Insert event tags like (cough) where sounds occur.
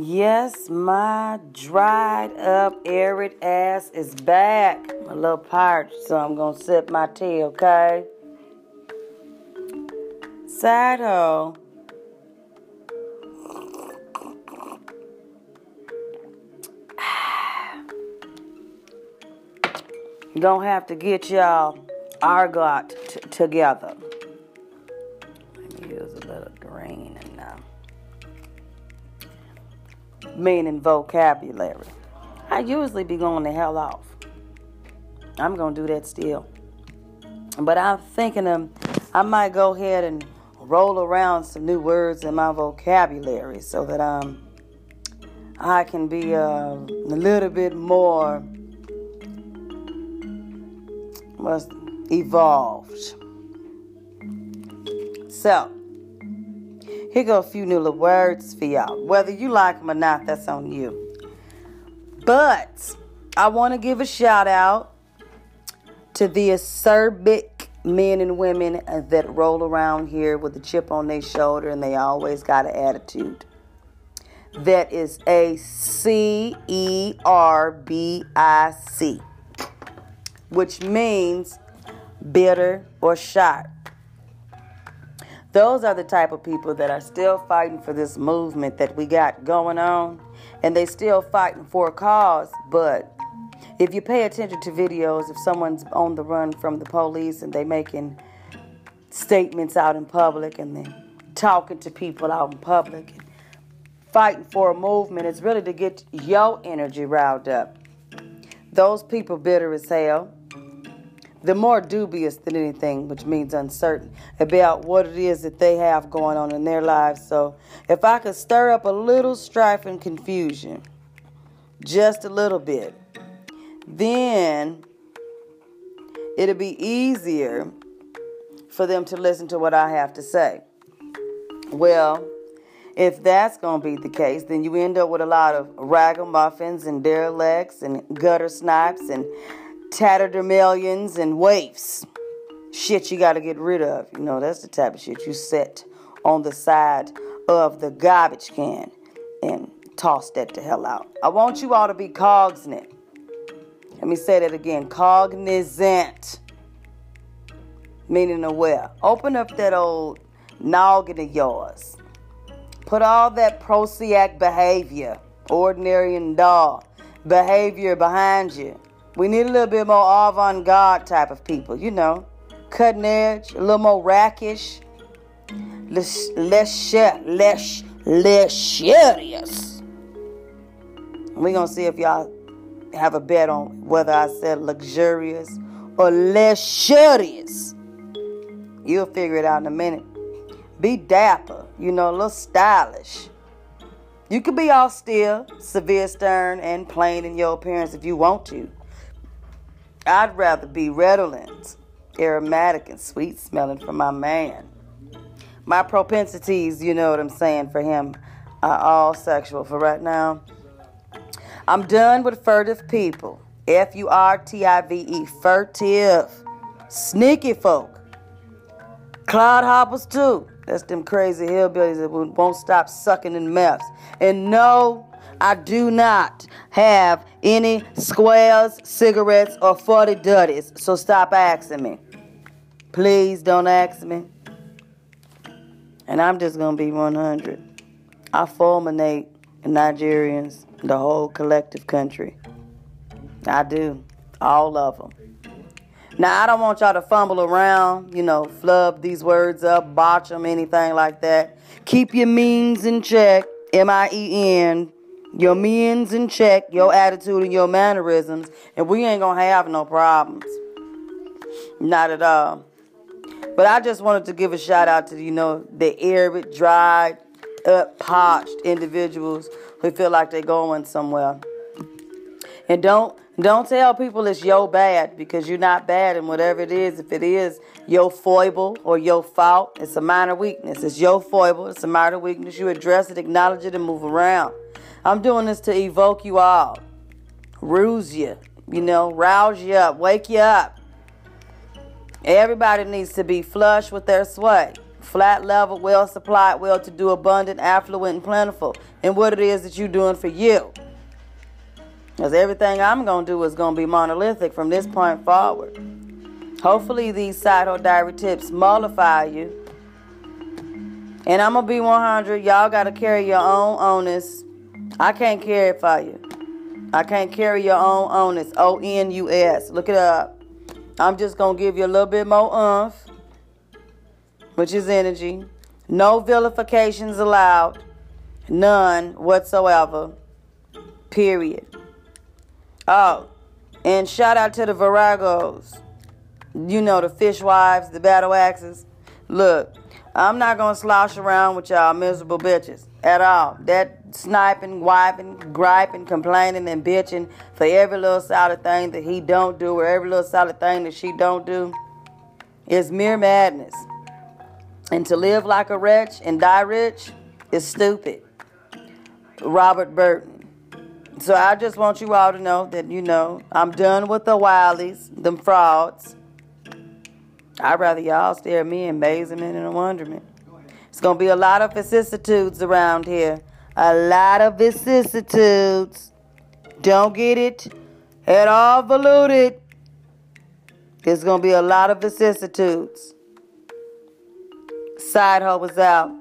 Yes, my dried up, arid ass is back. A little parched, so I'm gonna sip my tea, okay? Hoe. (sighs) Gonna have to get y'all argot t- together. Meaning vocabulary. I usually be going the hell off. I'm gonna do that still. But I'm thinking of, I might go ahead and roll around some new words in my vocabulary so that um I can be uh, a little bit more was evolved. So, here go a few new little words for y'all. Whether you like them or not, that's on you. But I want to give a shout out to the acerbic men and women that roll around here with a chip on their shoulder and they always got an attitude. That is A C E R B I C which means bitter or sharp. Those are the type of people that are still fighting for this movement that we got going on, and they still fighting for a cause. But if you pay attention to videos, if someone's on the run from the police and they making statements out in public and they talking to people out in public, fighting for a movement, it's really to get your energy riled up. Those people bitter as hell the more dubious than anything, which means uncertain about what it is that they have going on in their lives. So, if I could stir up a little strife and confusion, just a little bit, then it'll be easier for them to listen to what I have to say. Well, if that's going to be the case, then you end up with a lot of ragamuffins and derelicts and gutter snipes and tatterdemalions and waifs. Shit you got to get rid of. You know, that's the type of shit you set on the side of the garbage can and toss that the hell out. I want you all to be cognizant. Let me say that again cognizant, meaning aware. Open up that old noggin of yours. Put all that prosaic behavior, ordinary and dull behavior behind you we need a little bit more avant garde type of people, you know, cutting edge, a little more rackish, less, less, less, less serious. We're going to see if y'all have a bet on whether I said luxurious or less serious. You'll figure it out in a minute. Be dapper, you know, a little stylish. You can be austere, severe, stern, and plain in your appearance if you want to. I'd rather be redolent, aromatic, and sweet smelling for my man. My propensities, you know what I'm saying, for him are all sexual for right now. I'm done with furtive people. F U R T I V E, furtive. Sneaky folk. Clodhoppers, too. That's them crazy hillbillies that won't stop sucking in mouths. And no, I do not have any squares, cigarettes, or 40 duddies, so stop asking me. Please don't ask me. And I'm just going to be 100. I fulminate Nigerians, the whole collective country. I do. All of them. Now, I don't want y'all to fumble around, you know, flub these words up, botch them, anything like that. Keep your miens in check. M I E N your miens in check, your attitude and your mannerisms, and we ain't gonna have no problems. Not at all. But I just wanted to give a shout out to you know the arid, dried up, parched individuals who feel like they're going somewhere. And don't don't tell people it's your bad because you're not bad and whatever it is, if it is your foible or your fault, it's a minor weakness. It's your foible, it's a minor weakness. You address it, acknowledge it, and move around. I'm doing this to evoke you all, ruse you, you know, rouse you up, wake you up. Everybody needs to be flush with their sweat flat level, well supplied, well to do, abundant, affluent, and plentiful and what it is that you're doing for you. Because everything I'm going to do is going to be monolithic from this point forward. Hopefully, these side hoe diary tips mollify you. And I'm going to be 100. Y'all got to carry your own onus. I can't carry it for you. I can't carry your own onus. O N U S. Look it up. I'm just going to give you a little bit more umph, which is energy. No vilifications allowed. None whatsoever. Period. Oh, and shout out to the Viragos you know, the fishwives, the battle axes. Look, I'm not gonna slosh around with y'all miserable bitches at all. That sniping, wiping, griping, complaining, and bitching for every little solid thing that he don't do or every little solid thing that she don't do is mere madness. And to live like a wretch and die rich is stupid. Robert Burton. So I just want you all to know that you know I'm done with the wildies, them frauds. I'd rather y'all stare at me in amazement and wonderment. It's going to be a lot of vicissitudes around here. A lot of vicissitudes. Don't get it at all valued. There's going to be a lot of vicissitudes. Side hoe was out.